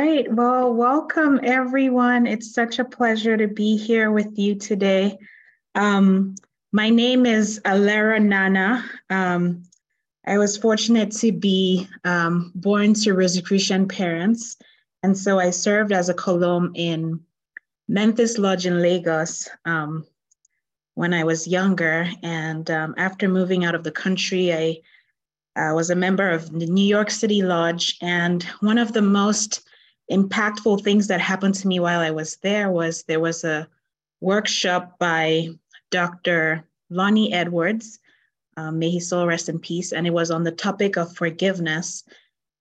right. Well, welcome everyone. It's such a pleasure to be here with you today. Um, my name is Alero Nanna. Um, I was fortunate to be um, born to Rosicrucian parents. And so I served as a colombe in Memphis Lodge in Lagos um, when I was younger. And um, after moving out of the country, I I was a member of the New York City Lodge. And one of the most impactful things that happened to me while I was there was there was a workshop by Dr. Lonnie Edwards. Um, may his soul rest in peace. And it was on the topic of forgiveness.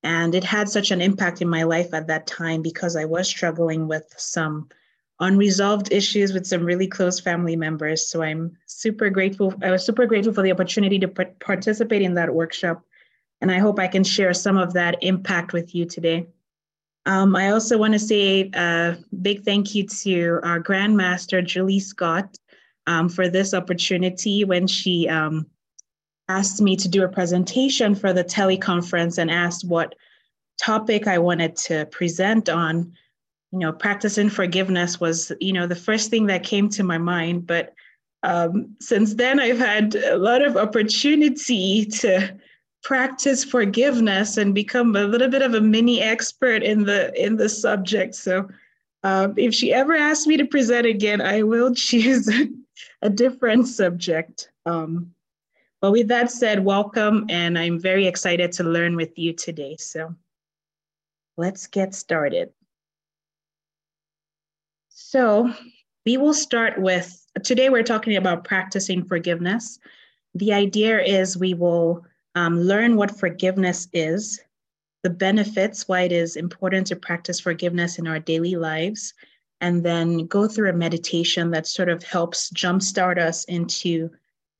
And it had such an impact in my life at that time because I was struggling with some unresolved issues with some really close family members. So I'm super grateful. I was super grateful for the opportunity to participate in that workshop. And I hope I can share some of that impact with you today. Um, I also want to say a big thank you to our Grandmaster, Julie Scott, um, for this opportunity when she um, asked me to do a presentation for the teleconference and asked what topic I wanted to present on you know, practicing forgiveness was, you know, the first thing that came to my mind. But um, since then, I've had a lot of opportunity to practice forgiveness and become a little bit of a mini expert in the in the subject. So, um, if she ever asks me to present again, I will choose a different subject. Um, but with that said, welcome, and I'm very excited to learn with you today. So, let's get started. So we will start with today, we're talking about practicing forgiveness. The idea is we will um, learn what forgiveness is, the benefits, why it is important to practice forgiveness in our daily lives, and then go through a meditation that sort of helps jumpstart us into,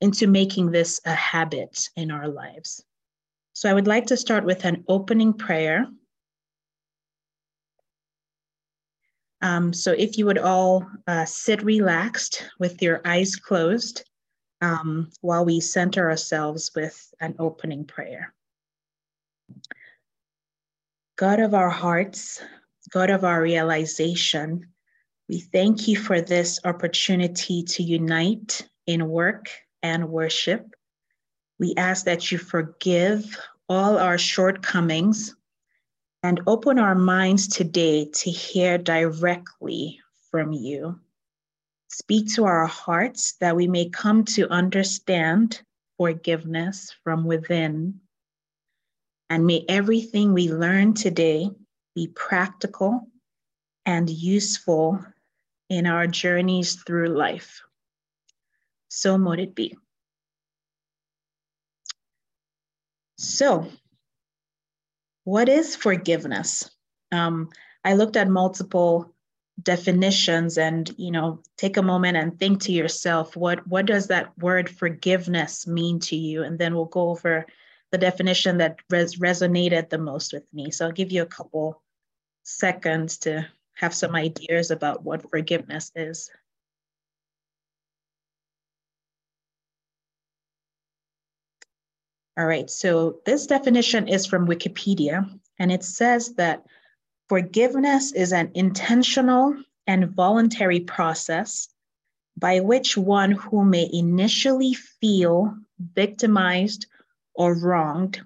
into making this a habit in our lives. So I would like to start with an opening prayer Um, so if you would all uh, sit relaxed with your eyes closed um, while we center ourselves with an opening prayer. God of our hearts, God of our realization, we thank you for this opportunity to unite in work and worship. We ask that you forgive all our shortcomings and open our minds today to hear directly from you. Speak to our hearts that we may come to understand forgiveness from within. And may everything we learn today be practical and useful in our journeys through life. So mote it be. So, what is forgiveness? Um, I looked at multiple definitions and you know take a moment and think to yourself what what does that word forgiveness mean to you? And then we'll go over the definition that res- resonated the most with me. So i'll give you a couple seconds to have some ideas about what forgiveness is. All right, so this definition is from Wikipedia, and it says that forgiveness is an intentional and voluntary process by which one who may initially feel victimized or wronged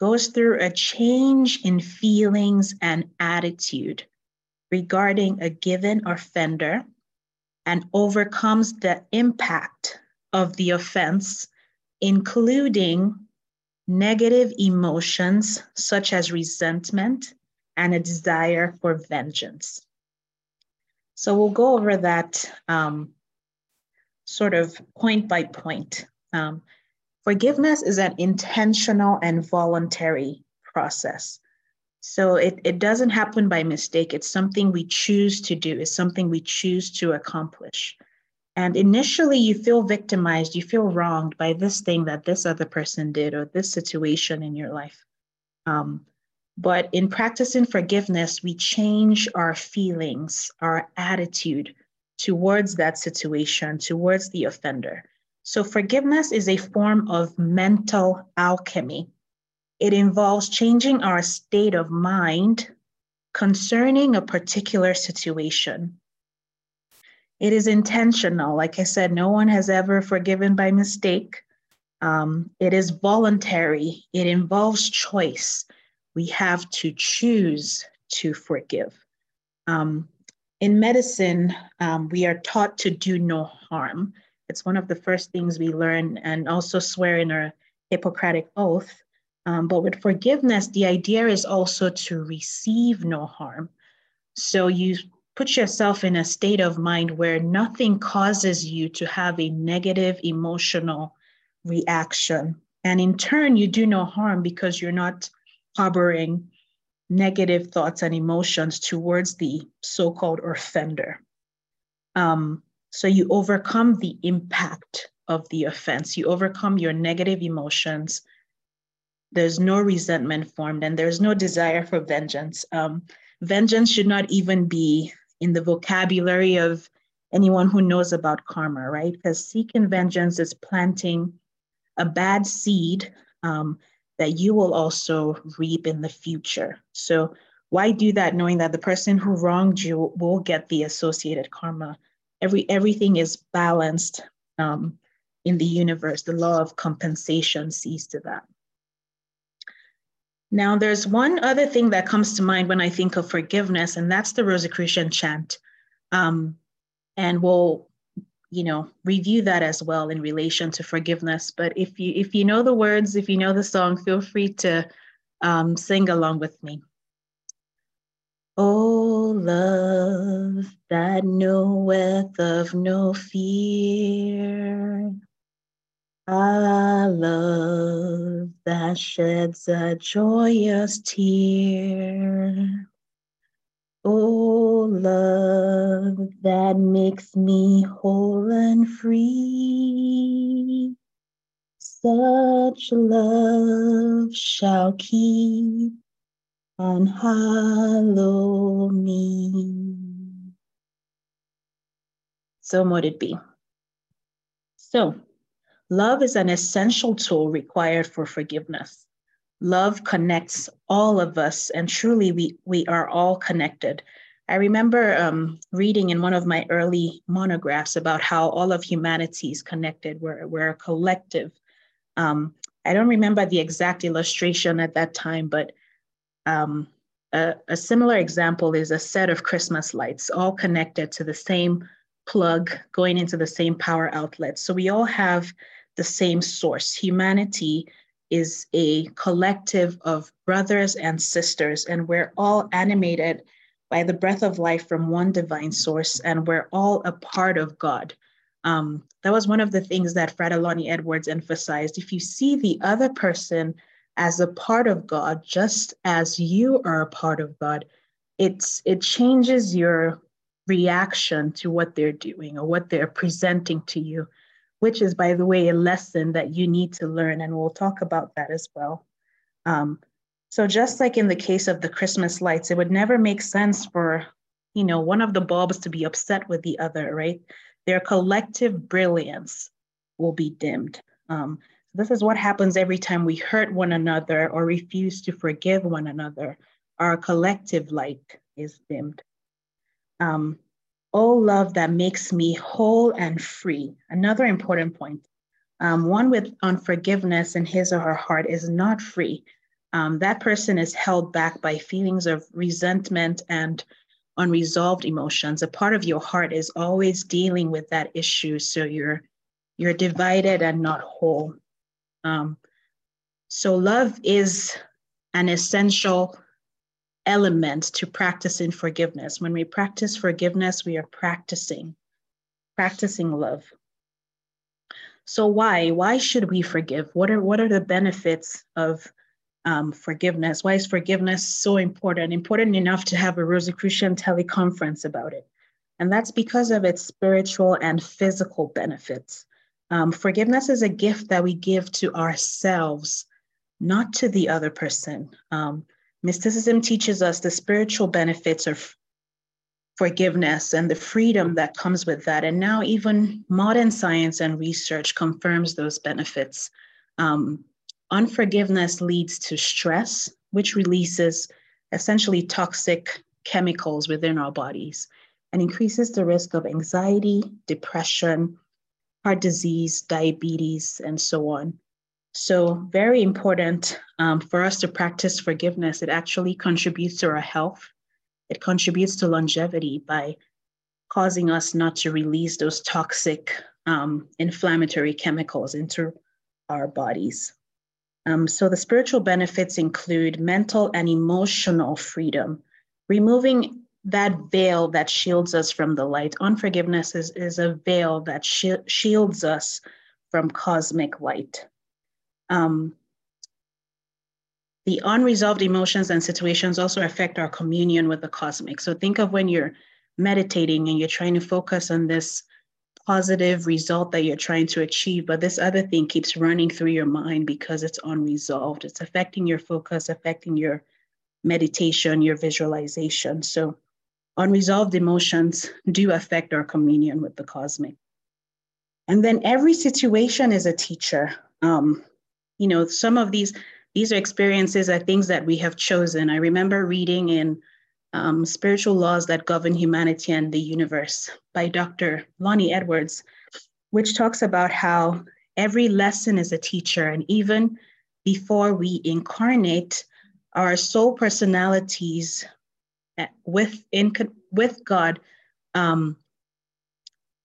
goes through a change in feelings and attitude regarding a given offender and overcomes the impact of the offense, including negative emotions such as resentment and a desire for vengeance. So we'll go over that um, sort of point by point. Um, forgiveness is an intentional and voluntary process. So it, it doesn't happen by mistake. It's something we choose to do, it's something we choose to accomplish. And initially, you feel victimized, you feel wronged by this thing that this other person did or this situation in your life. Um, but in practicing forgiveness, we change our feelings, our attitude towards that situation, towards the offender. So, forgiveness is a form of mental alchemy. It involves changing our state of mind concerning a particular situation. It is intentional. Like I said, no one has ever forgiven by mistake. Um, it is voluntary, it involves choice. We have to choose to forgive. Um, in medicine, um, we are taught to do no harm. It's one of the first things we learn and also swear in our Hippocratic oath. Um, but with forgiveness, the idea is also to receive no harm. So you put yourself in a state of mind where nothing causes you to have a negative emotional reaction. And in turn, you do no harm because you're not harboring negative thoughts and emotions towards the so called offender. Um, so you overcome the impact of the offense, you overcome your negative emotions. There's no resentment formed and there's no desire for vengeance. Um, vengeance should not even be in the vocabulary of anyone who knows about karma, right? Because seeking vengeance is planting a bad seed um, that you will also reap in the future. So, why do that knowing that the person who wronged you will get the associated karma? Every everything is balanced um, in the universe. The law of compensation sees to that. Now, there's one other thing that comes to mind when I think of forgiveness, and that's the Rosicrucian chant. Um, and we'll you know review that as well in relation to forgiveness. But if you if you know the words if you know the song feel free to um, sing along with me. Oh love that knoweth of no fear. Ah, love that sheds a joyous tear. Oh, love that makes me whole and free. Such love shall keep and hallow me. So mote it be. So, love is an essential tool required for forgiveness love connects all of us and truly we we are all connected. I remember um, reading in one of my early monographs about how all of humanity is connected. We're, we're a collective. Um, i don't remember the exact illustration at that time but um, a, a similar example is a set of christmas lights all connected to the same plug going into the same power outlet. So we all have the same source. Humanity is a collective of brothers and sisters, and we're all animated by the breath of life from one divine source, and we're all a part of God. Um, that was one of the things that Frater Lonnie Edwards emphasized. If you see the other person as a part of God, just as you are a part of God, it's it changes your reaction to what they're doing or what they're presenting to you which is, by the way, a lesson that you need to learn. And we'll talk about that as well. Um, so just like in the case of the Christmas lights, it would never make sense for, you know, one of the bulbs to be upset with the other, right? Their collective brilliance will be dimmed. Um, this is what happens every time we hurt one another or refuse to forgive one another. Our collective light is dimmed. Um, Oh, love that makes me whole and free. Another important point. Um, one with unforgiveness in his or her heart is not free. Um, that person is held back by feelings of resentment and unresolved emotions. A part of your heart is always dealing with that issue, so you're you're divided and not whole. Um, so love is an essential element to practicing forgiveness. When we practice forgiveness, we are practicing, practicing love. So why? Why should we forgive? What are what are the benefits of um, forgiveness? Why is forgiveness so important? Important enough to have a Rosicrucian teleconference about it. And that's because of its spiritual and physical benefits. Um, forgiveness is a gift that we give to ourselves, not to the other person. Um, Mysticism teaches us the spiritual benefits of forgiveness and the freedom that comes with that. And now, even modern science and research confirms those benefits. Um, unforgiveness leads to stress, which releases essentially toxic chemicals within our bodies and increases the risk of anxiety, depression, heart disease, diabetes, and so on. So, very important um, for us to practice forgiveness. It actually contributes to our health, it contributes to longevity by causing us not to release those toxic um, inflammatory chemicals into our bodies. Um, so, the spiritual benefits include mental and emotional freedom, removing that veil that shields us from the light. Unforgiveness is, is a veil that sh- shields us from cosmic light. Um, the unresolved emotions and situations also affect our communion with the cosmic. So think of when you're meditating and you're trying to focus on this positive result that you're trying to achieve, but this other thing keeps running through your mind because it's unresolved. It's affecting your focus, affecting your meditation, your visualization. So unresolved emotions do affect our communion with the cosmic. And then every situation is a teacher. Um, you know, some of these these are experiences are things that we have chosen. I remember reading in um, Spiritual Laws That Govern Humanity and the Universe by Dr. Lonnie Edwards, which talks about how every lesson is a teacher. And even before we incarnate, our soul personalities with in with God um,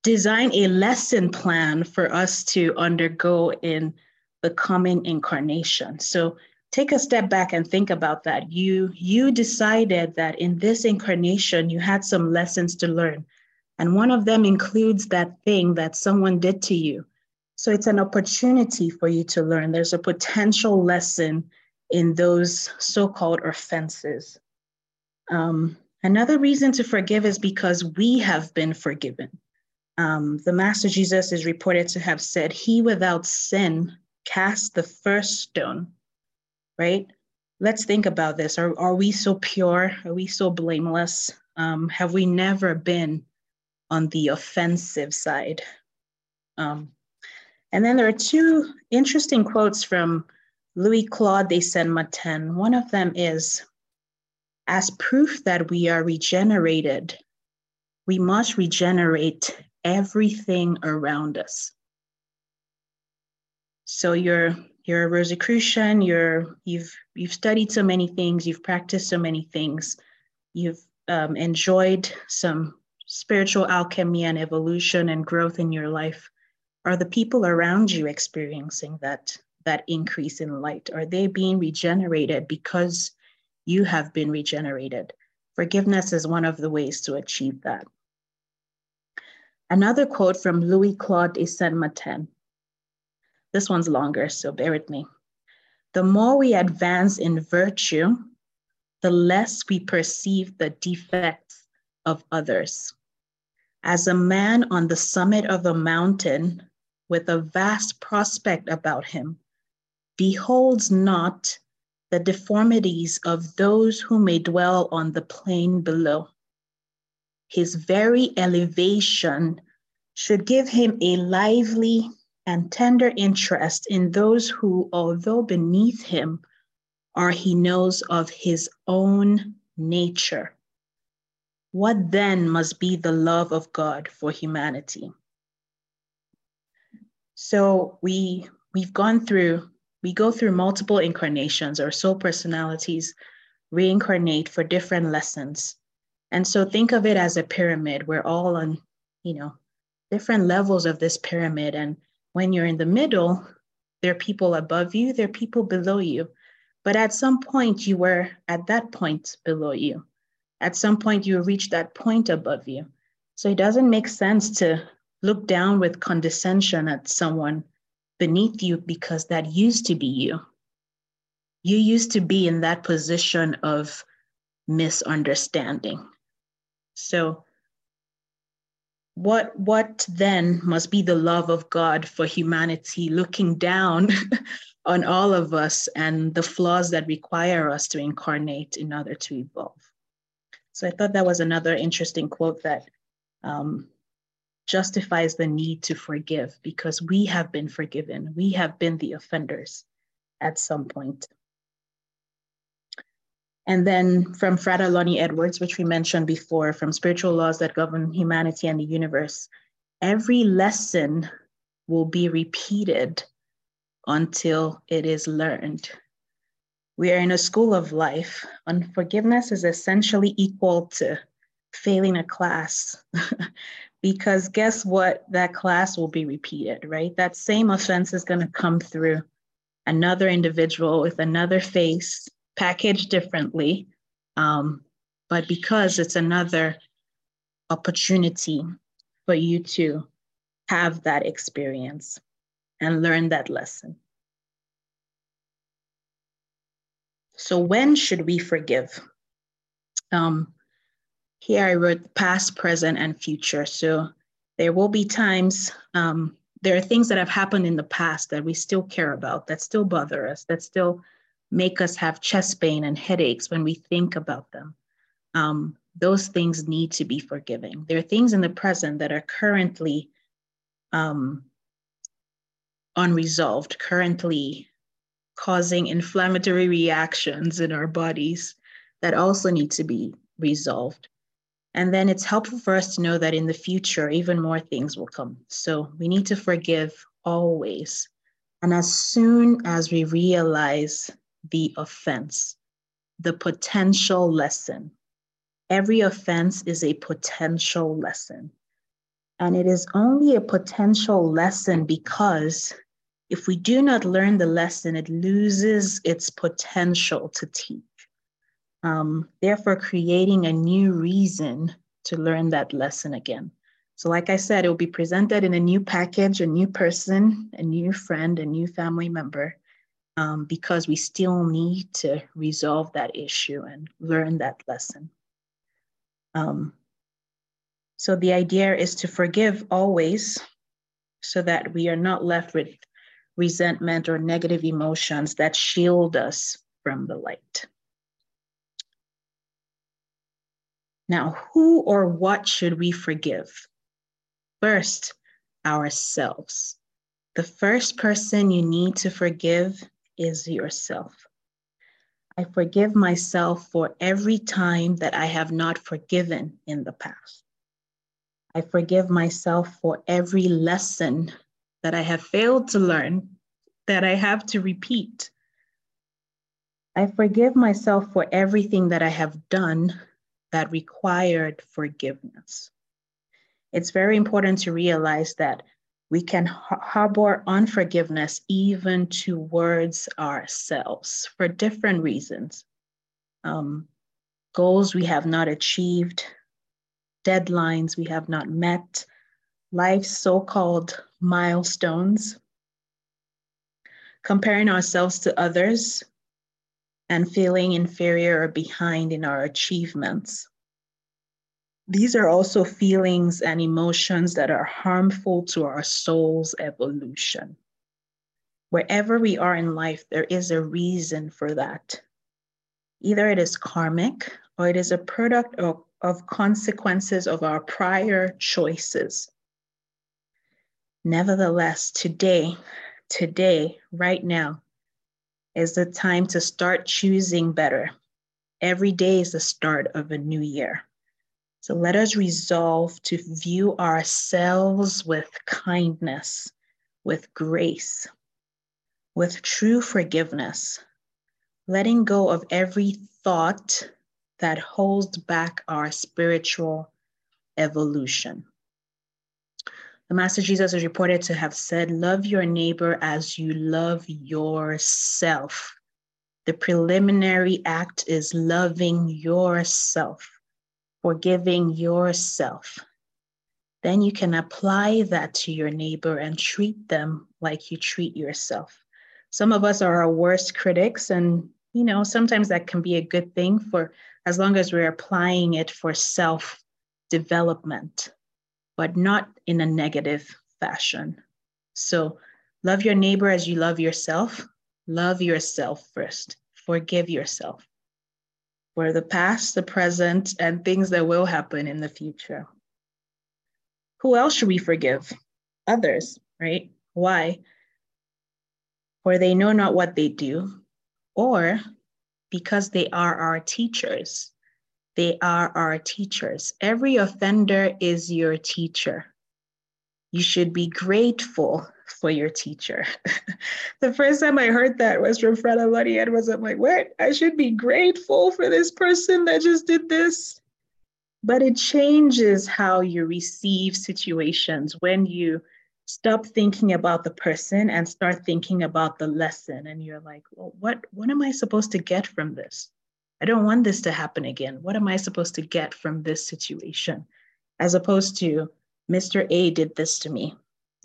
design a lesson plan for us to undergo in the coming incarnation. So take a step back and think about that. You you decided that in this incarnation you had some lessons to learn. And one of them includes that thing that someone did to you. So it's an opportunity for you to learn. There's a potential lesson in those so-called offenses. Um, Another reason to forgive is because we have been forgiven. Um, the Master Jesus is reported to have said, He without sin cast the first stone, right? Let's think about this. Are, are we so pure? Are we so blameless? Um, have we never been on the offensive side? Um, and then there are two interesting quotes from Louis Claude de Saint Martin. One of them is as proof that we are regenerated, we must regenerate everything around us. So you're you're a Rosicrucian, you're you've you've studied so many things, you've practiced so many things, you've um, enjoyed some spiritual alchemy and evolution and growth in your life. Are the people around you experiencing that that increase in light? Are they being regenerated because you have been regenerated. Forgiveness is one of the ways to achieve that. Another quote from Louis Claude de Saint Martin. This one's longer, so bear with me. The more we advance in virtue, the less we perceive the defects of others. As a man on the summit of a mountain with a vast prospect about him beholds not the deformities of those who may dwell on the plain below. His very elevation should give him a lively and tender interest in those who, although beneath him, are he knows of his own nature. What then must be the love of God for humanity? So we we've gone through we go through multiple incarnations, our soul personalities reincarnate for different lessons. And so think of it as a pyramid. We're all on, you know, different levels of this pyramid. And when you're in the middle, there are people above you, there are people below you. But at some point, you were at that point below you. At some point, you reached that point above you. So it doesn't make sense to look down with condescension at someone beneath you because that used to be you. You used to be in that position of misunderstanding. So, what, what then must be the love of God for humanity looking down on all of us and the flaws that require us to incarnate in order to evolve? So, I thought that was another interesting quote that um, justifies the need to forgive because we have been forgiven. We have been the offenders at some point. And then from Frater Lonnie Edwards, which we mentioned before, from Spiritual Laws That Govern Humanity and the Universe, every lesson will be repeated until it is learned. We are in a school of life. Unforgiveness is essentially equal to failing a class because guess what? That class will be repeated, right? That same offense is going to come through another individual with another face, packaged differently. Um, but because it's another opportunity for you to have that experience and learn that lesson. So, when should we forgive? Um, here I wrote past, present, and future. So, there will be times, um, there are things that have happened in the past that we still care about, that still bother us, that still make us have chest pain and headaches when we think about them. Um, those things need to be forgiving. There are things in the present that are currently um, unresolved, currently causing inflammatory reactions in our bodies that also need to be resolved. And then it's helpful for us to know that in the future, even more things will come. So we need to forgive always. And as soon as we realize the offense, the potential lesson, every offense is a potential lesson. And it is only a potential lesson because if we do not learn the lesson, it loses its potential to teach. Um, therefore, creating a new reason to learn that lesson again. So, like I said, it will be presented in a new package, a new person, a new friend, a new family member, um, because we still need to resolve that issue and learn that lesson. Um, so the idea is to forgive always so that we are not left with resentment or negative emotions that shield us from the light. Now, who or what should we forgive? First, ourselves. The first person you need to forgive is yourself. I forgive myself for every time that I have not forgiven in the past. I forgive myself for every lesson that I have failed to learn, that I have to repeat. I forgive myself for everything that I have done that required forgiveness. It's very important to realize that we can harbor unforgiveness even towards ourselves for different reasons. Um, goals we have not achieved, deadlines we have not met, life's so called milestones, comparing ourselves to others, and feeling inferior or behind in our achievements. These are also feelings and emotions that are harmful to our soul's evolution. Wherever we are in life, there is a reason for that. Either it is karmic or it is a product of of consequences of our prior choices. Nevertheless, today, today, right now, is the time to start choosing better. Every day is the start of a new year. So let us resolve to view ourselves with kindness, with grace, with true forgiveness, letting go of every thought that holds back our spiritual evolution. The Master Jesus is reported to have said, Love your neighbor as you love yourself. The preliminary act is loving yourself, forgiving yourself. Then you can apply that to your neighbor and treat them like you treat yourself. Some of us are our worst critics, and you know, sometimes that can be a good thing for as long as we're applying it for self development, but not in a negative fashion. So, love your neighbor as you love yourself. Love yourself first. Forgive yourself for the past, the present, and things that will happen in the future. Who else should we forgive? Others, right? Why? For they know not what they do, or because they are our teachers. They are our teachers. Every offender is your teacher. You should be grateful for your teacher. the first time I heard that was from Frater Edwards I'm like, what? I should be grateful for this person that just did this. But it changes how you receive situations when you stop thinking about the person and start thinking about the lesson. And you're like, well, what, what am I supposed to get from this? I don't want this to happen again. What am I supposed to get from this situation? As opposed to, Mr. A did this to me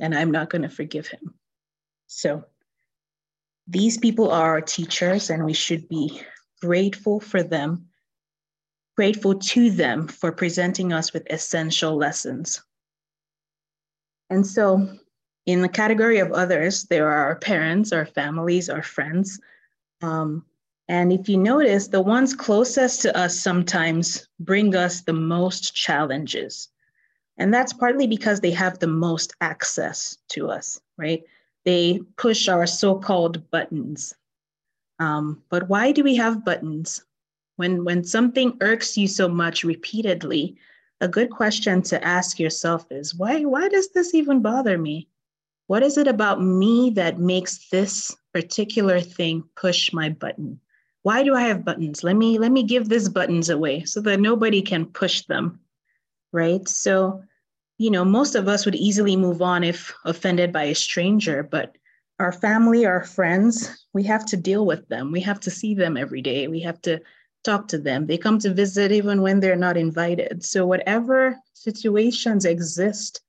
and I'm not going to forgive him. So these people are our teachers, and we should be grateful for them, grateful to them for presenting us with essential lessons. And so, in the category of others, there are our parents, our families, our friends. Um, and if you notice, the ones closest to us sometimes bring us the most challenges. And that's partly because they have the most access to us, right? They push our so called buttons. Um, but why do we have buttons? When, when something irks you so much repeatedly, a good question to ask yourself is why, why does this even bother me? What is it about me that makes this particular thing push my button? Why do I have buttons? Let me let me give these buttons away so that nobody can push them. Right? So you know, most of us would easily move on if offended by a stranger, but our family, our friends, we have to deal with them. We have to see them every day. We have to talk to them. They come to visit even when they're not invited. So whatever situations exist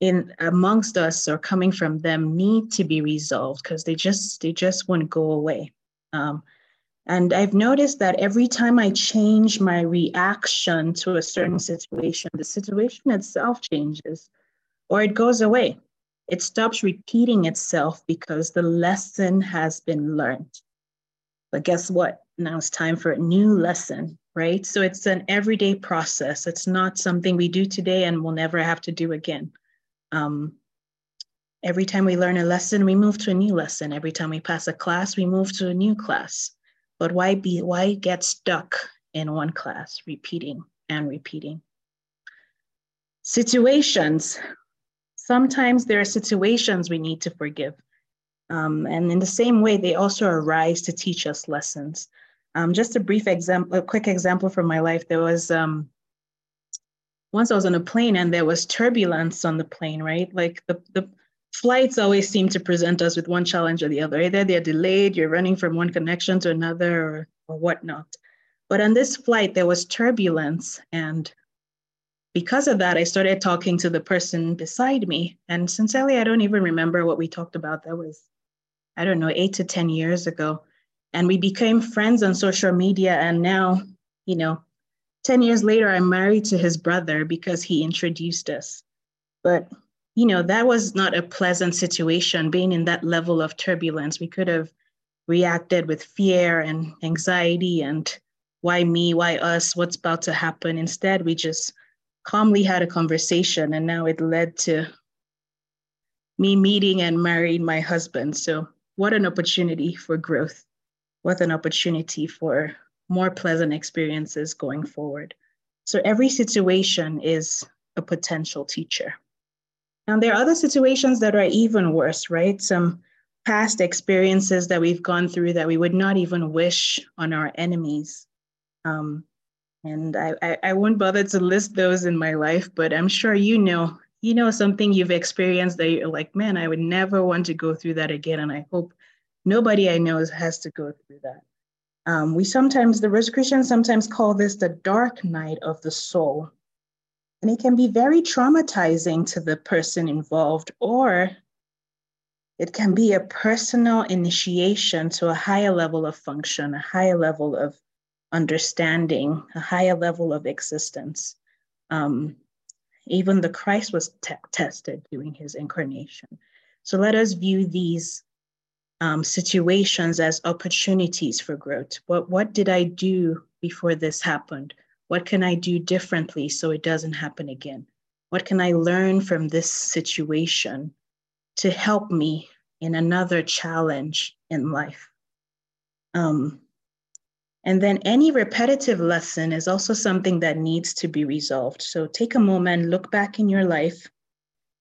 in amongst us or coming from them need to be resolved because they just they just won't go away. Um, and I've noticed that every time I change my reaction to a certain situation, the situation itself changes or it goes away. It stops repeating itself because the lesson has been learned. But guess what? Now it's time for a new lesson, right? So it's an everyday process. It's not something we do today and we'll never have to do again. Um, every time we learn a lesson, we move to a new lesson. Every time we pass a class, we move to a new class. But why be why get stuck in one class, repeating and repeating? Situations. Sometimes there are situations we need to forgive. Um, and in the same way, they also arise to teach us lessons. Um, just a brief example, a quick example from my life. There was um, once I was on a plane and there was turbulence on the plane, right? Like the, the flights always seem to present us with one challenge or the other. Either they're delayed, you're running from one connection to another, or, or whatnot. But on this flight, there was turbulence. And because of that, I started talking to the person beside me. And sincerely, I don't even remember what we talked about. That was, I don't know, eight to 10 years ago. And we became friends on social media. And now, you know, 10 years later, I'm married to his brother because he introduced us. But you know, that was not a pleasant situation being in that level of turbulence. We could have reacted with fear and anxiety and why me, why us, what's about to happen. Instead, we just calmly had a conversation and now it led to me meeting and marrying my husband. So, what an opportunity for growth. What an opportunity for more pleasant experiences going forward. So, every situation is a potential teacher. And there are other situations that are even worse, right? Some past experiences that we've gone through that we would not even wish on our enemies. Um, and I, I, I won't bother to list those in my life, but I'm sure you know, you know something you've experienced that you're like, man, I would never want to go through that again. And I hope nobody I know has to go through that. Um, we sometimes, the Rosicrucians sometimes call this the dark night of the soul. And it can be very traumatizing to the person involved, or it can be a personal initiation to a higher level of function, a higher level of understanding, a higher level of existence. Um, even the Christ was te- tested during his incarnation. So let us view these um, situations as opportunities for growth. What, what did I do before this happened? What can I do differently so it doesn't happen again? What can I learn from this situation to help me in another challenge in life? Um, And then any repetitive lesson is also something that needs to be resolved. So take a moment, look back in your life.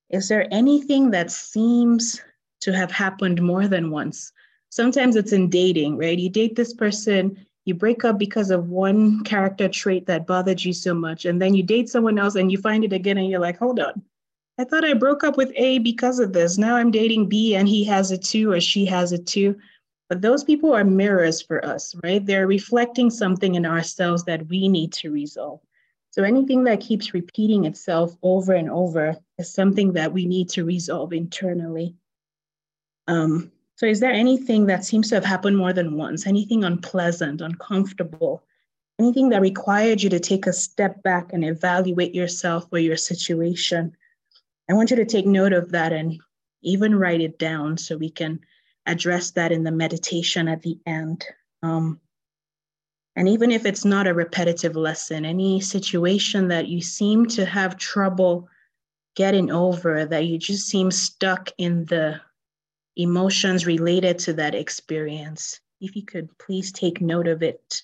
Is there anything that seems to have happened more than once? Sometimes it's in dating, right? You date this person, you break up because of one character trait that bothered you so much, and then you date someone else and you find it again and you're like, hold on. I thought I broke up with A because of this. Now I'm dating B and he has it too, or she has it too. But those people are mirrors for us, right? They're reflecting something in ourselves that we need to resolve. So anything that keeps repeating itself over and over is something that we need to resolve internally. Um, so, is there anything that seems to have happened more than once? Anything unpleasant, uncomfortable? Anything that required you to take a step back and evaluate yourself or your situation? I want you to take note of that and even write it down so we can address that in the meditation at the end. Um, and even if it's not a repetitive lesson, any situation that you seem to have trouble getting over, that you just seem stuck in the emotions related to that experience, if you could please take note of it,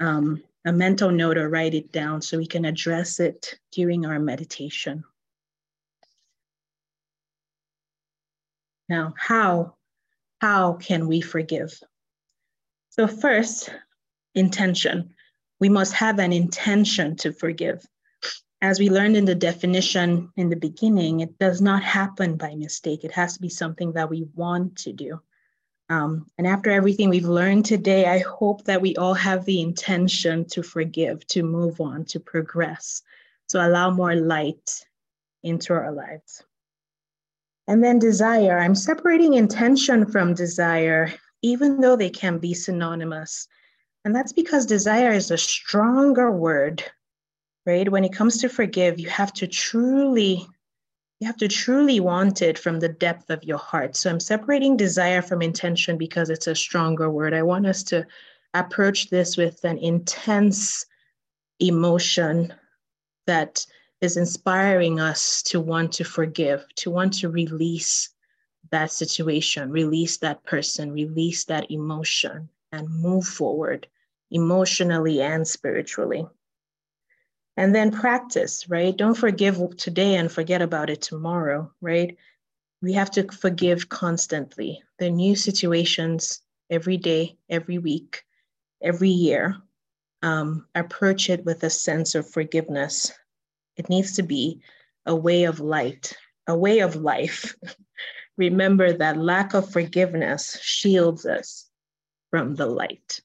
um, a mental note or write it down so we can address it during our meditation. Now, how how can we forgive? So, first, intention. We must have an intention to forgive. As we learned in the definition in the beginning, it does not happen by mistake. It has to be something that we want to do. Um, and after everything we've learned today, I hope that we all have the intention to forgive, to move on, to progress, to allow more light into our lives. And then desire, I'm separating intention from desire, even though they can be synonymous. And that's because desire is a stronger word, right? When it comes to forgive, you have to truly you have to truly want it from the depth of your heart. So I'm separating desire from intention because it's a stronger word. I want us to approach this with an intense emotion that is inspiring us to want to forgive, to want to release that situation, release that person, release that emotion, and move forward emotionally and spiritually. And then practice, right? Don't forgive today and forget about it tomorrow, right? We have to forgive constantly. The new situations every day, every week, every year. Um, approach it with a sense of forgiveness it needs to be a way of light, a way of life. Remember that lack of forgiveness shields us from the light.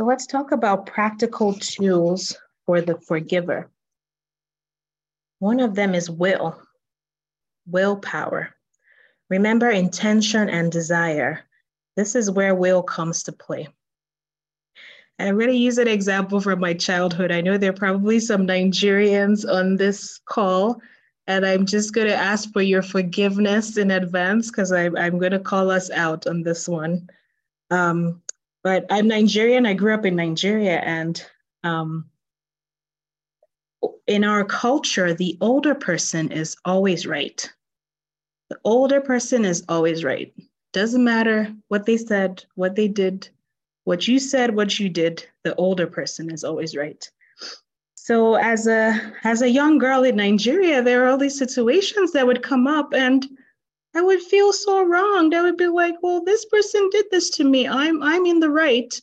So let's talk about practical tools for the forgiver. One of them is will, willpower. Remember intention and desire. This is where will comes to play. And I'm going to use an example from my childhood. I know there are probably some Nigerians on this call, and I'm just going to ask for your forgiveness in advance because I'm, going to call us out on this one. Um, but I'm Nigerian. I grew up in Nigeria, and um, in our culture, the older person is always right. The older person is always right. Doesn't matter what they said, what they did, what you said, what you did, the older person is always right. So as a as a young girl in Nigeria, there are all these situations that would come up and I would feel so wrong. I would be like, well, this person did this to me. I'm I'm in the right.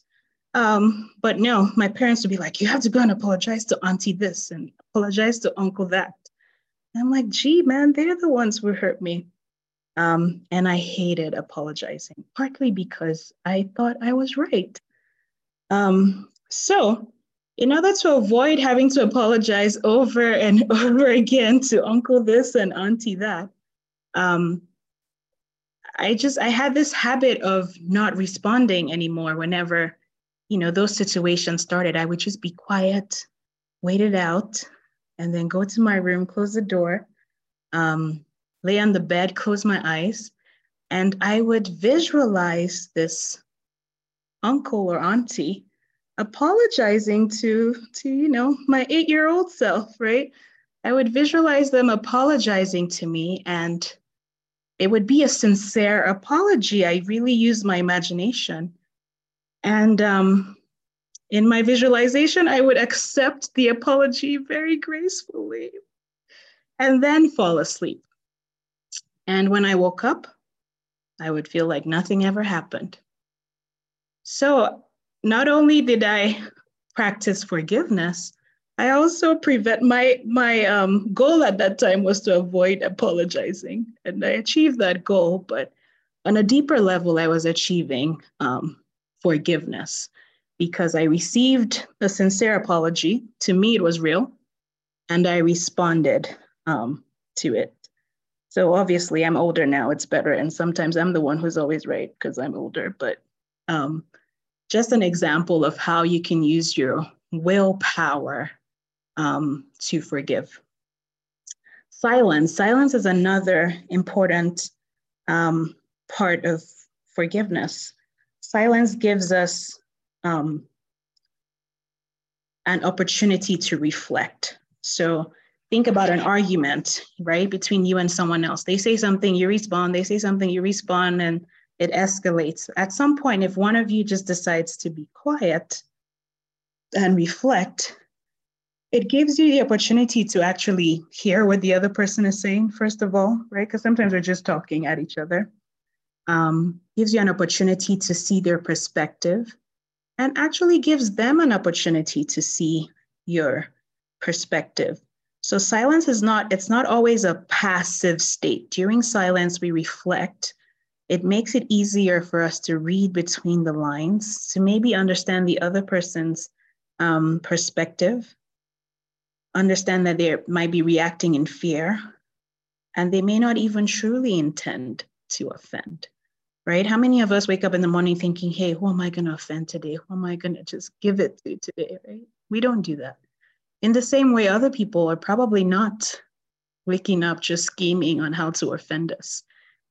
Um, but no, my parents would be like, you have to go and apologize to auntie this and apologize to uncle that. And I'm like, gee, man, they're the ones who hurt me. Um, and I hated apologizing, partly because I thought I was right. Um, so, in order to avoid having to apologize over and over again to uncle this and auntie that, um, I just I had this habit of not responding anymore whenever, you know, those situations started. I would just be quiet, wait it out, and then go to my room, close the door, um, lay on the bed, close my eyes, and I would visualize this uncle or auntie apologizing to to you know my 8-year-old self, right? I would visualize them apologizing to me and it would be a sincere apology. I really used my imagination. And um, in my visualization, I would accept the apology very gracefully and then fall asleep. And when I woke up, I would feel like nothing ever happened. So not only did I practice forgiveness, I also prevent my my um, goal at that time was to avoid apologizing, and I achieved that goal. But on a deeper level, I was achieving um, forgiveness because I received a sincere apology. To me, it was real, and I responded um, to it. So obviously, I'm older now. It's better, and sometimes I'm the one who's always right because I'm older. But um, just an example of how you can use your willpower um, to forgive. Silence. Silence is another important um, part of forgiveness. Silence gives us um, an opportunity to reflect. So think about an argument, right, between you and someone else. They say something, you respond, they say something, you respond, and it escalates. At some point, if one of you just decides to be quiet and reflect, it gives you the opportunity to actually hear what the other person is saying, first of all, right? Because sometimes we're just talking at each other. Um, gives you an opportunity to see their perspective and actually gives them an opportunity to see your perspective. So silence is not, it's not always a passive state. During silence, we reflect. It makes it easier for us to read between the lines, to maybe understand the other person's um, perspective understand that they might be reacting in fear and they may not even truly intend to offend right? How many of us wake up in the morning thinking hey who am i going to offend today? Who am i going to just give it to today? Right? We don't do that. In the same way other people are probably not waking up just scheming on how to offend us.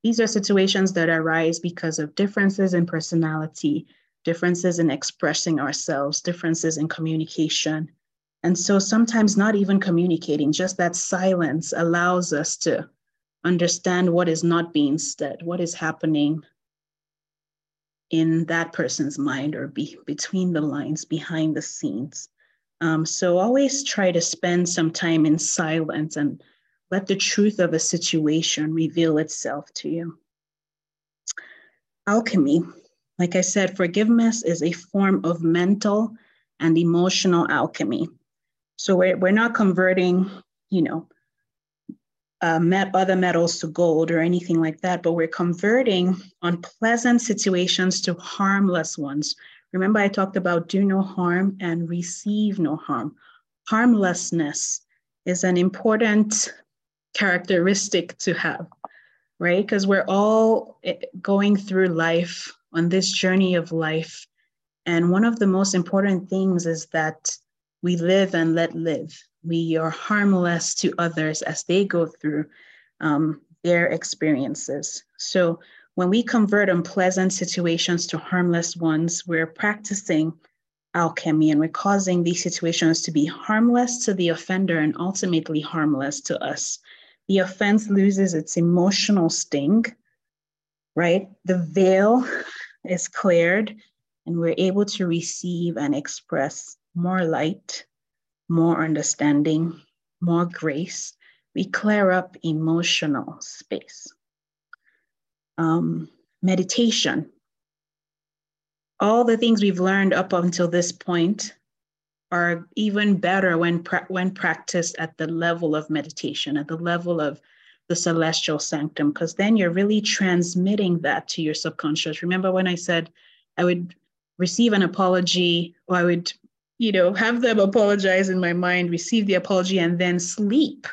These are situations that arise because of differences in personality differences in expressing ourselves differences in communication and so sometimes not even communicating, just that silence allows us to understand what is not being said, what is happening in that person's mind or be between the lines, behind the scenes. Um, so always try to spend some time in silence and let the truth of a situation reveal itself to you. Alchemy, like I said, forgiveness is a form of mental and emotional alchemy. So we're, we're not converting, you know, uh, met other metals to gold or anything like that, but we're converting unpleasant situations to harmless ones. Remember, I talked about do no harm and receive no harm. Harmlessness is an important characteristic to have, right? Because we're all eh, going through life on this journey of life. And one of the most important things is that we live and let live. We are harmless to others as they go through um, their experiences. So when we convert unpleasant situations to harmless ones, we're practicing alchemy and we're causing these situations to be harmless to the offender and ultimately harmless to us. The offense loses its emotional sting, right? The veil is cleared and we're able to receive and express more light, more understanding, more grace. We clear up emotional space. Um, meditation. All the things we've learned up until this point are even better when, pra- when practiced at the level of meditation, at the level of the celestial sanctum, because then you're really transmitting that to your subconscious. Remember when I said I would receive an apology or I would you know, have them apologize in my mind, receive the apology, and then sleep.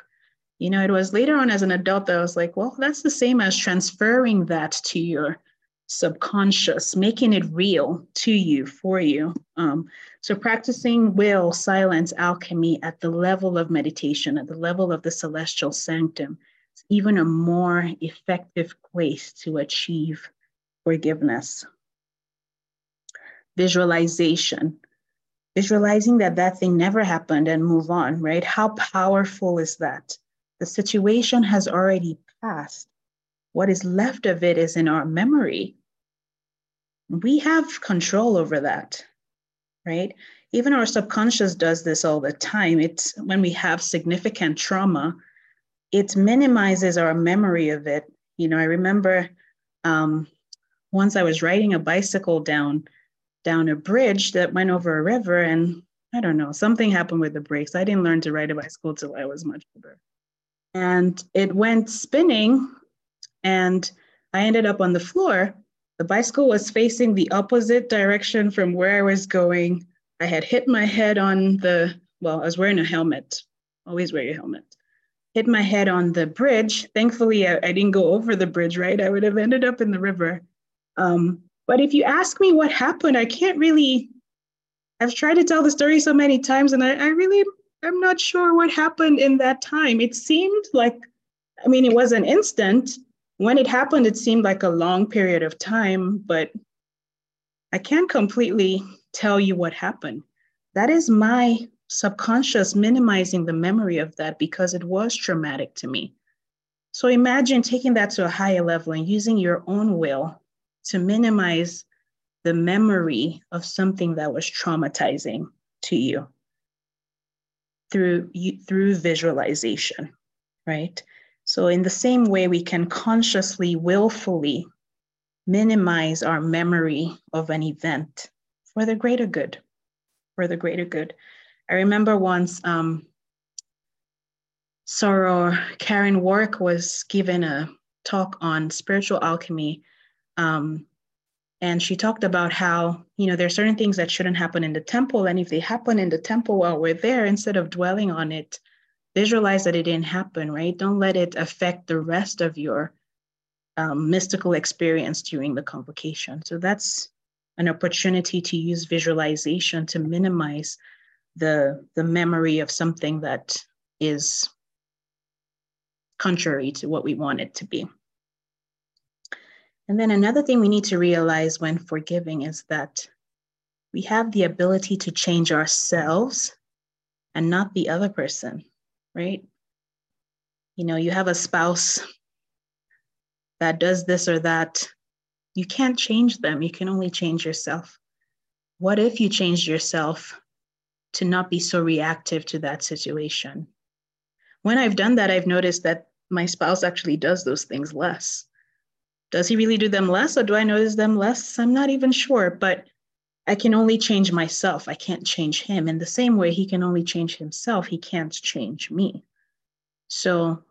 You know, it was later on as an adult that I was like, well, that's the same as transferring that to your subconscious, making it real to you, for you. Um, so practicing will, silence, alchemy at the level of meditation, at the level of the celestial sanctum, is even a more effective place to achieve forgiveness. Visualization visualizing that that thing never happened and move on, right? How powerful is that? The situation has already passed. what is left of it is in our memory. We have control over that, right? Even our subconscious does this all the time. It's when we have significant trauma, it minimizes our memory of it. You know, I remember um, once I was riding a bicycle down down a bridge that went over a river, and I don't know, something happened with the brakes. I didn't learn to ride a bicycle till I was much older, and it went spinning, and I ended up on the floor. The bicycle was facing the opposite direction from where I was going. I had hit my head on the well, I was wearing a helmet. Always wear your helmet hit my head on the bridge. Thankfully, I, I, didn't go over the bridge, right? I would have ended up in the river. Um, but if you ask me what happened, I can't really. I've tried to tell the story so many times, and I, I really, I'm not sure what happened in that time. It seemed like, I mean, it was an instant. When it happened, it seemed like a long period of time, but I can't completely tell you what happened. That is my subconscious minimizing the memory of that because it was traumatic to me. So imagine taking that to a higher level and using your own will to minimize the memory of something that was traumatizing to you through through visualization, right? So in the same way we can consciously willfully minimize our memory of an event for the greater good, for the greater good. I remember once um, Soror Karen Warwick was given a talk on spiritual alchemy. Um, and she talked about how, you know, there are certain things that shouldn't happen in the temple. And if they happen in the temple while we're there, instead of dwelling on it, visualize that it didn't happen, right? Don't let it affect the rest of your um, mystical experience during the convocation. So that's an opportunity to use visualization to minimize the the memory of something that is contrary to what we want it to be. And then another thing we need to realize when forgiving is that we have the ability to change ourselves and not the other person, right? You know, you have a spouse that does this or that. You can't change them, you can only change yourself. What if you changed yourself to not be so reactive to that situation. When I've done that, I've noticed that my spouse actually does those things less. Does he really do them less, or do I notice them less? I'm not even sure, but I can only change myself. I can't change him. In the same way, he can only change himself. He can't change me. So,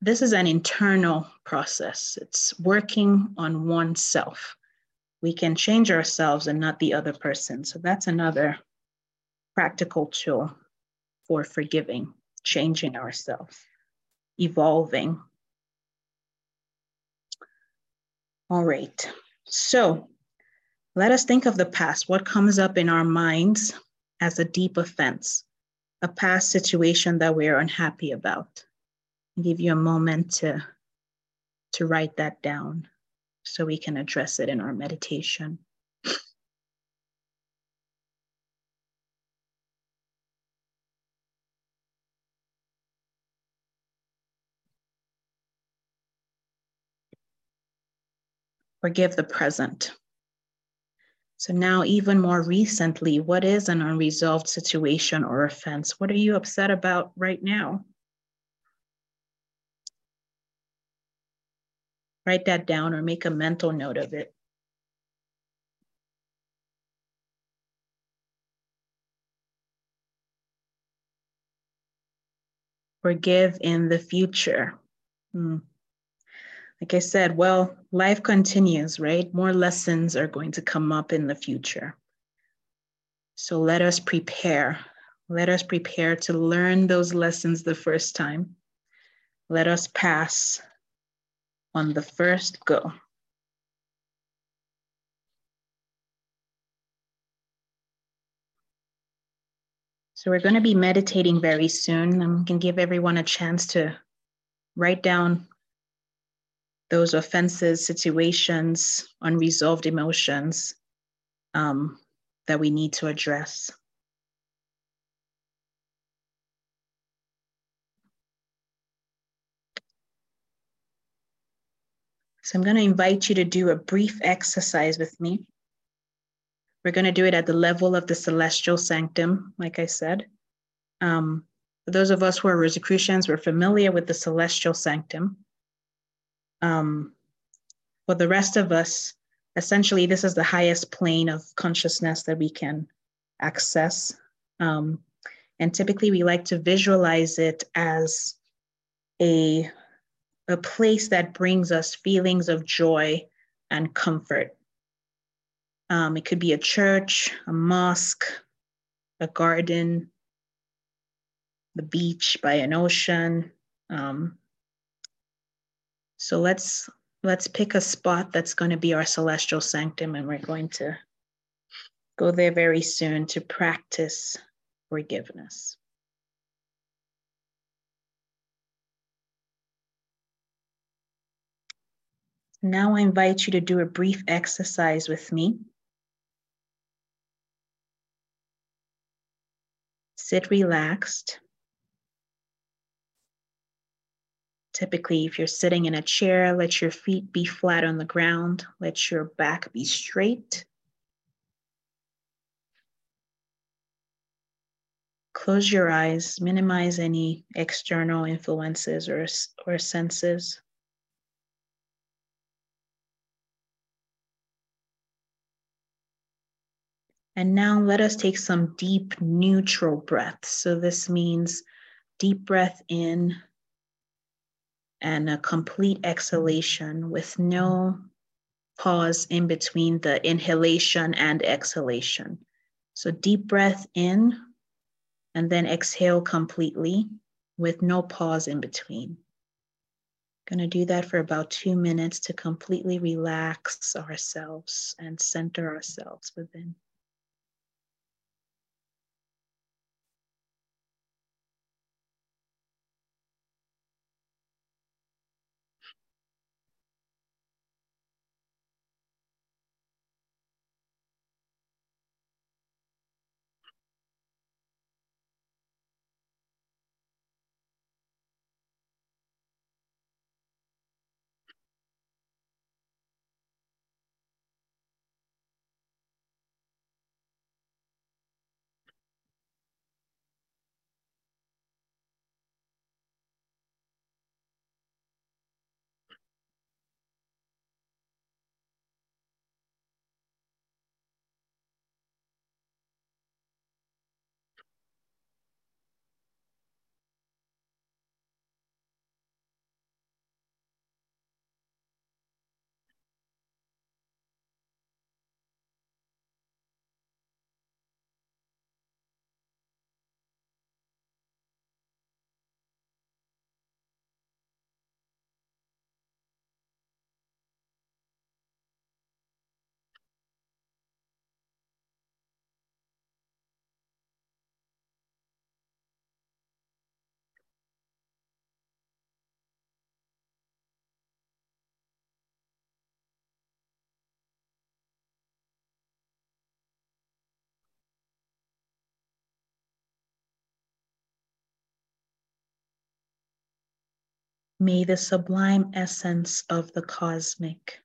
this is an internal process. It's working on oneself. We can change ourselves and not the other person. So, that's another practical tool for forgiving, changing ourselves, evolving. All right, so let us think of the past. What comes up in our minds as a deep offense, a past situation that we're unhappy about? I'll give you a moment to, to write that down so we can address it in our meditation. Forgive the present. So now, even more recently, what is an unresolved situation or offense? What are you upset about right now? Write that down or make a mental note of it. Forgive in the future. Hmm like I said, well, life continues, right? More lessons are going to come up in the future. So let us prepare. Let us prepare to learn those lessons the first time. Let us pass on the first go. So we're going to be meditating very soon. I'm going to give everyone a chance to write down those offenses, situations, unresolved emotions um, that we need to address. So I'm going to invite you to do a brief exercise with me. We're going to do it at the level of the celestial sanctum, like I said. Um, for those of us who are Rosicrucians, we're familiar with the celestial sanctum. Um, for the rest of us, essentially, this is the highest plane of consciousness that we can access. Um, and typically, we like to visualize it as a, a place that brings us feelings of joy and comfort. Um, it could be a church, a mosque, a garden, the beach by an ocean. Um, so let's let's pick a spot that's going to be our celestial sanctum, and we're going to go there very soon to practice forgiveness. Now I invite you to do a brief exercise with me. Sit relaxed. Typically, if you're sitting in a chair, let your feet be flat on the ground, let your back be straight. Close your eyes, minimize any external influences or, or senses. And now let us take some deep neutral breaths. So this means deep breath in and a complete exhalation with no pause in between the inhalation and exhalation. So deep breath in and then exhale completely with no pause in between. Going to do that for about two minutes to completely relax ourselves and center ourselves within. May the sublime essence of the cosmic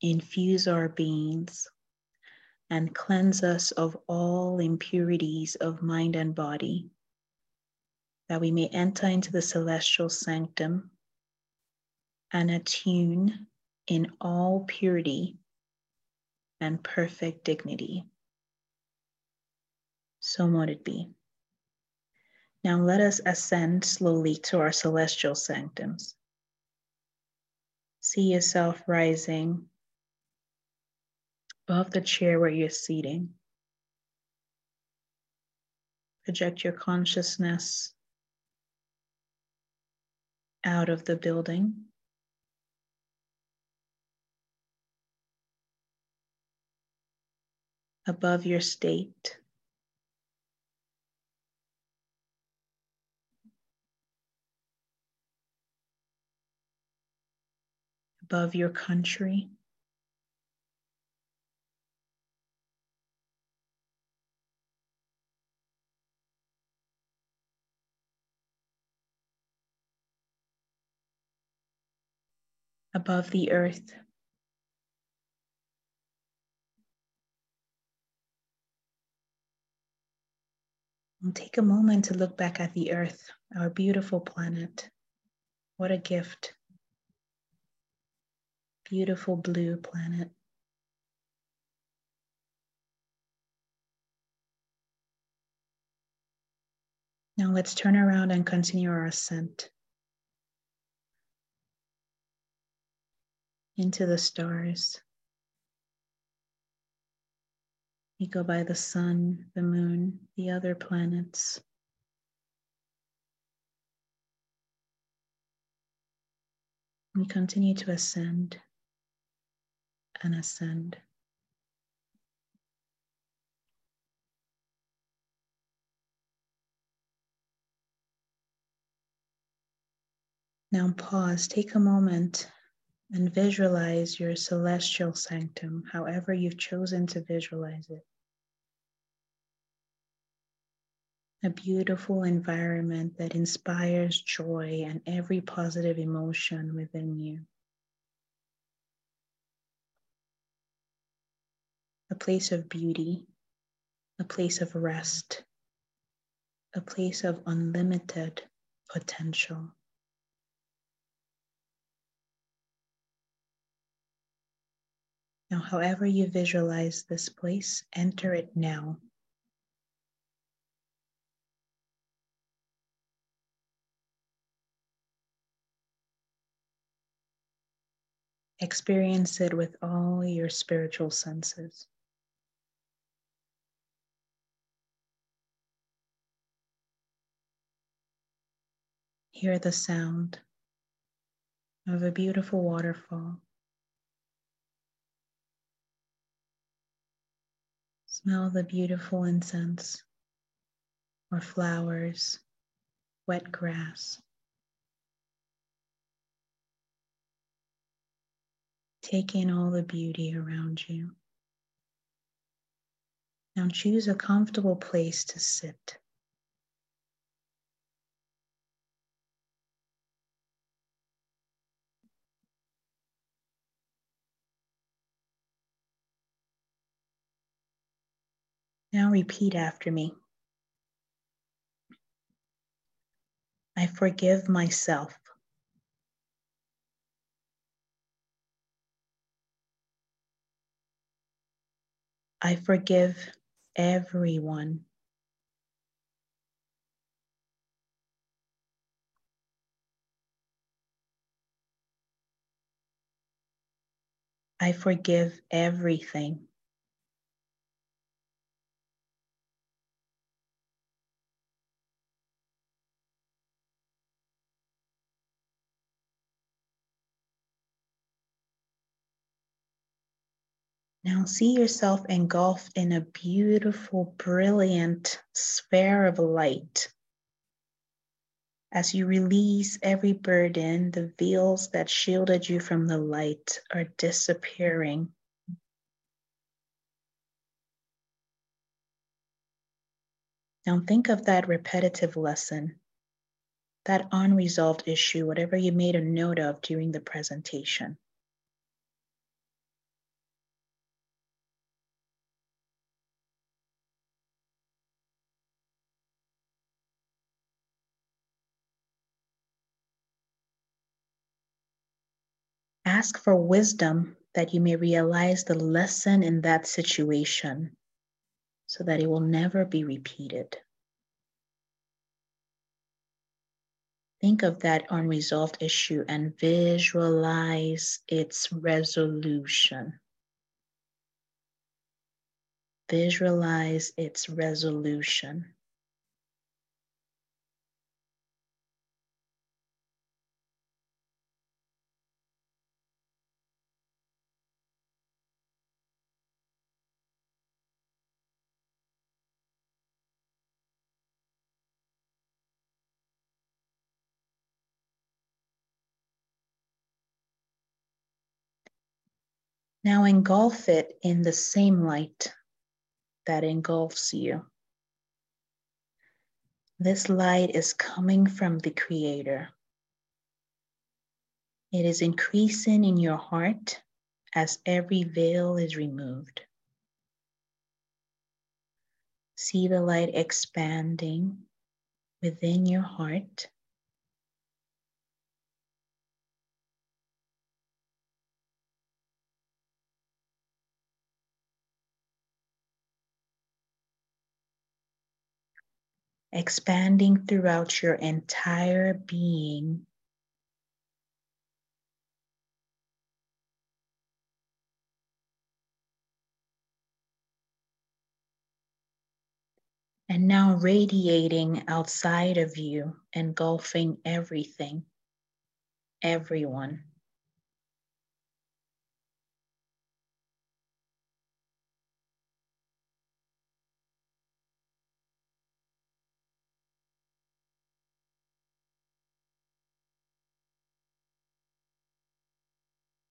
infuse our beings and cleanse us of all impurities of mind and body, that we may enter into the celestial sanctum and attune in all purity and perfect dignity. So mote it be. Now let us ascend slowly to our celestial sanctums. See yourself rising above the chair where you're seating. Project your consciousness out of the building. Above your state. Above your country. above the earth. And take a moment to look back at the earth, our beautiful planet. What a gift. Beautiful blue planet. Now let's turn around and continue our ascent into the stars. We go by the sun, the moon, the other planets. We continue to ascend and ascend. Now pause, take a moment and visualize your celestial sanctum, however you've chosen to visualize it. A beautiful environment that inspires joy and every positive emotion within you. A place of beauty, a place of rest, a place of unlimited potential. Now, however you visualize this place, enter it now. Experience it with all your spiritual senses. Hear the sound of a beautiful waterfall. Smell the beautiful incense or flowers, wet grass. Take in all the beauty around you. Now choose a comfortable place to sit. Now repeat after me. I forgive myself. I forgive everyone. I forgive everything. Now see yourself engulfed in a beautiful, brilliant sphere of light. As you release every burden, the veils that shielded you from the light are disappearing. Now think of that repetitive lesson, that unresolved issue, whatever you made a note of during the presentation. Ask for wisdom that you may realize the lesson in that situation so that it will never be repeated. Think of that unresolved issue and visualize its resolution. Visualize its resolution. Now engulf it in the same light that engulfs you. This light is coming from the Creator. It is increasing in your heart as every veil is removed. See the light expanding within your heart. Expanding throughout your entire being. And now radiating outside of you, engulfing everything, everyone.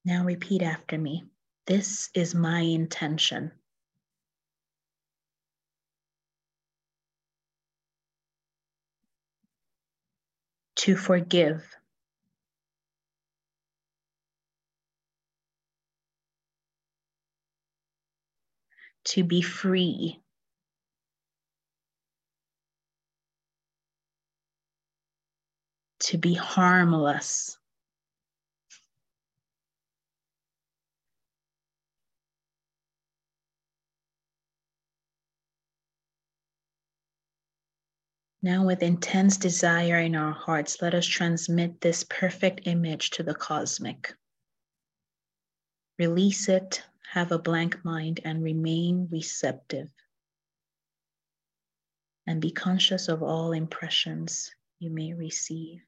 Now repeat after me. This is my intention. To forgive. To be free. To be harmless. Now, with intense desire in our hearts, let us transmit this perfect image to the cosmic. Release it, have a blank mind, and remain receptive. And be conscious of all impressions you may receive.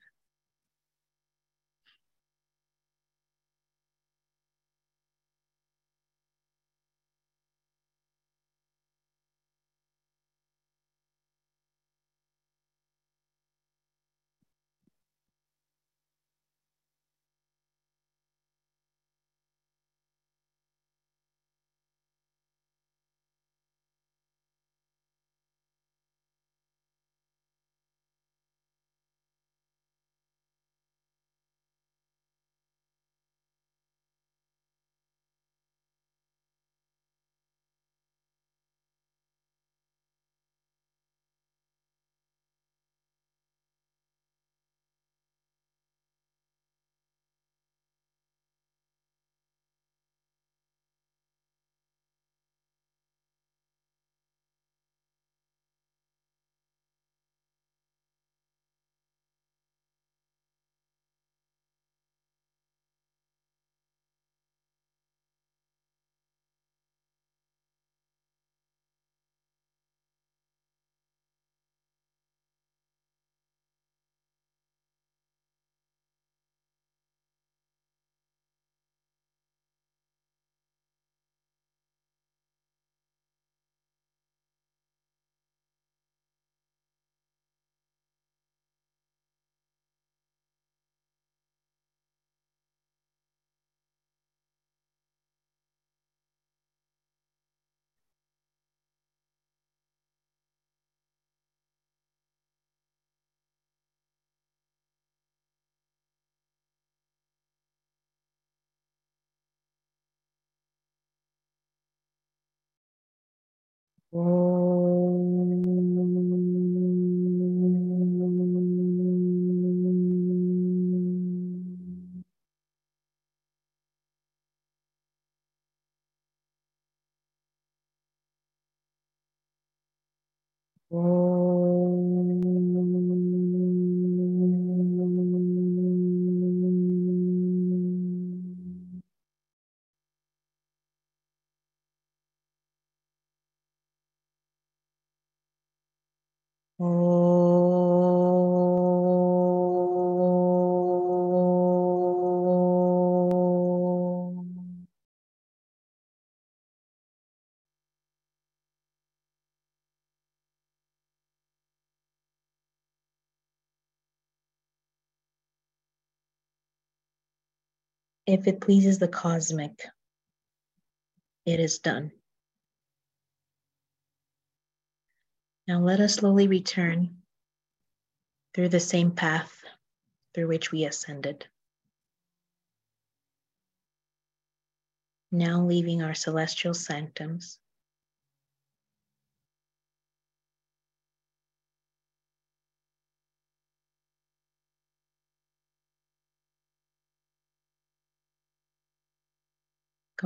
Oh. If it pleases the cosmic, it is done. Now let us slowly return through the same path through which we ascended. Now leaving our celestial sanctums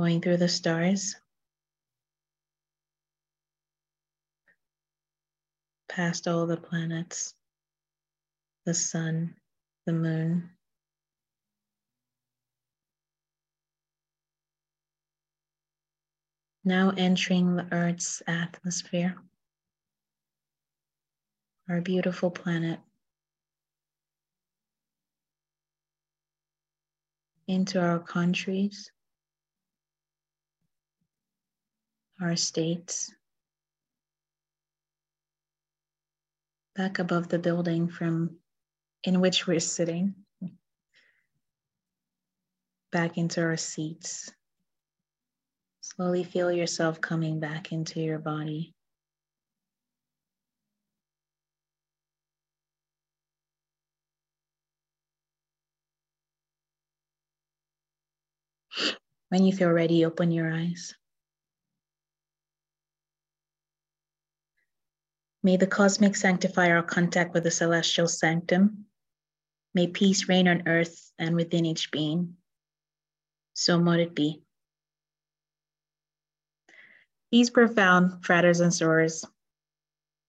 Going through the stars. Past all the planets, the sun, the moon, now entering the Earth's atmosphere, our beautiful planet, into our countries, our states, back above the building from in which we're sitting, back into our seats. Slowly feel yourself coming back into your body. When you feel ready, open your eyes. May the cosmic sanctify our contact with the celestial sanctum. May peace reign on earth and within each being. So mote it be. Peace profound fratres and sorors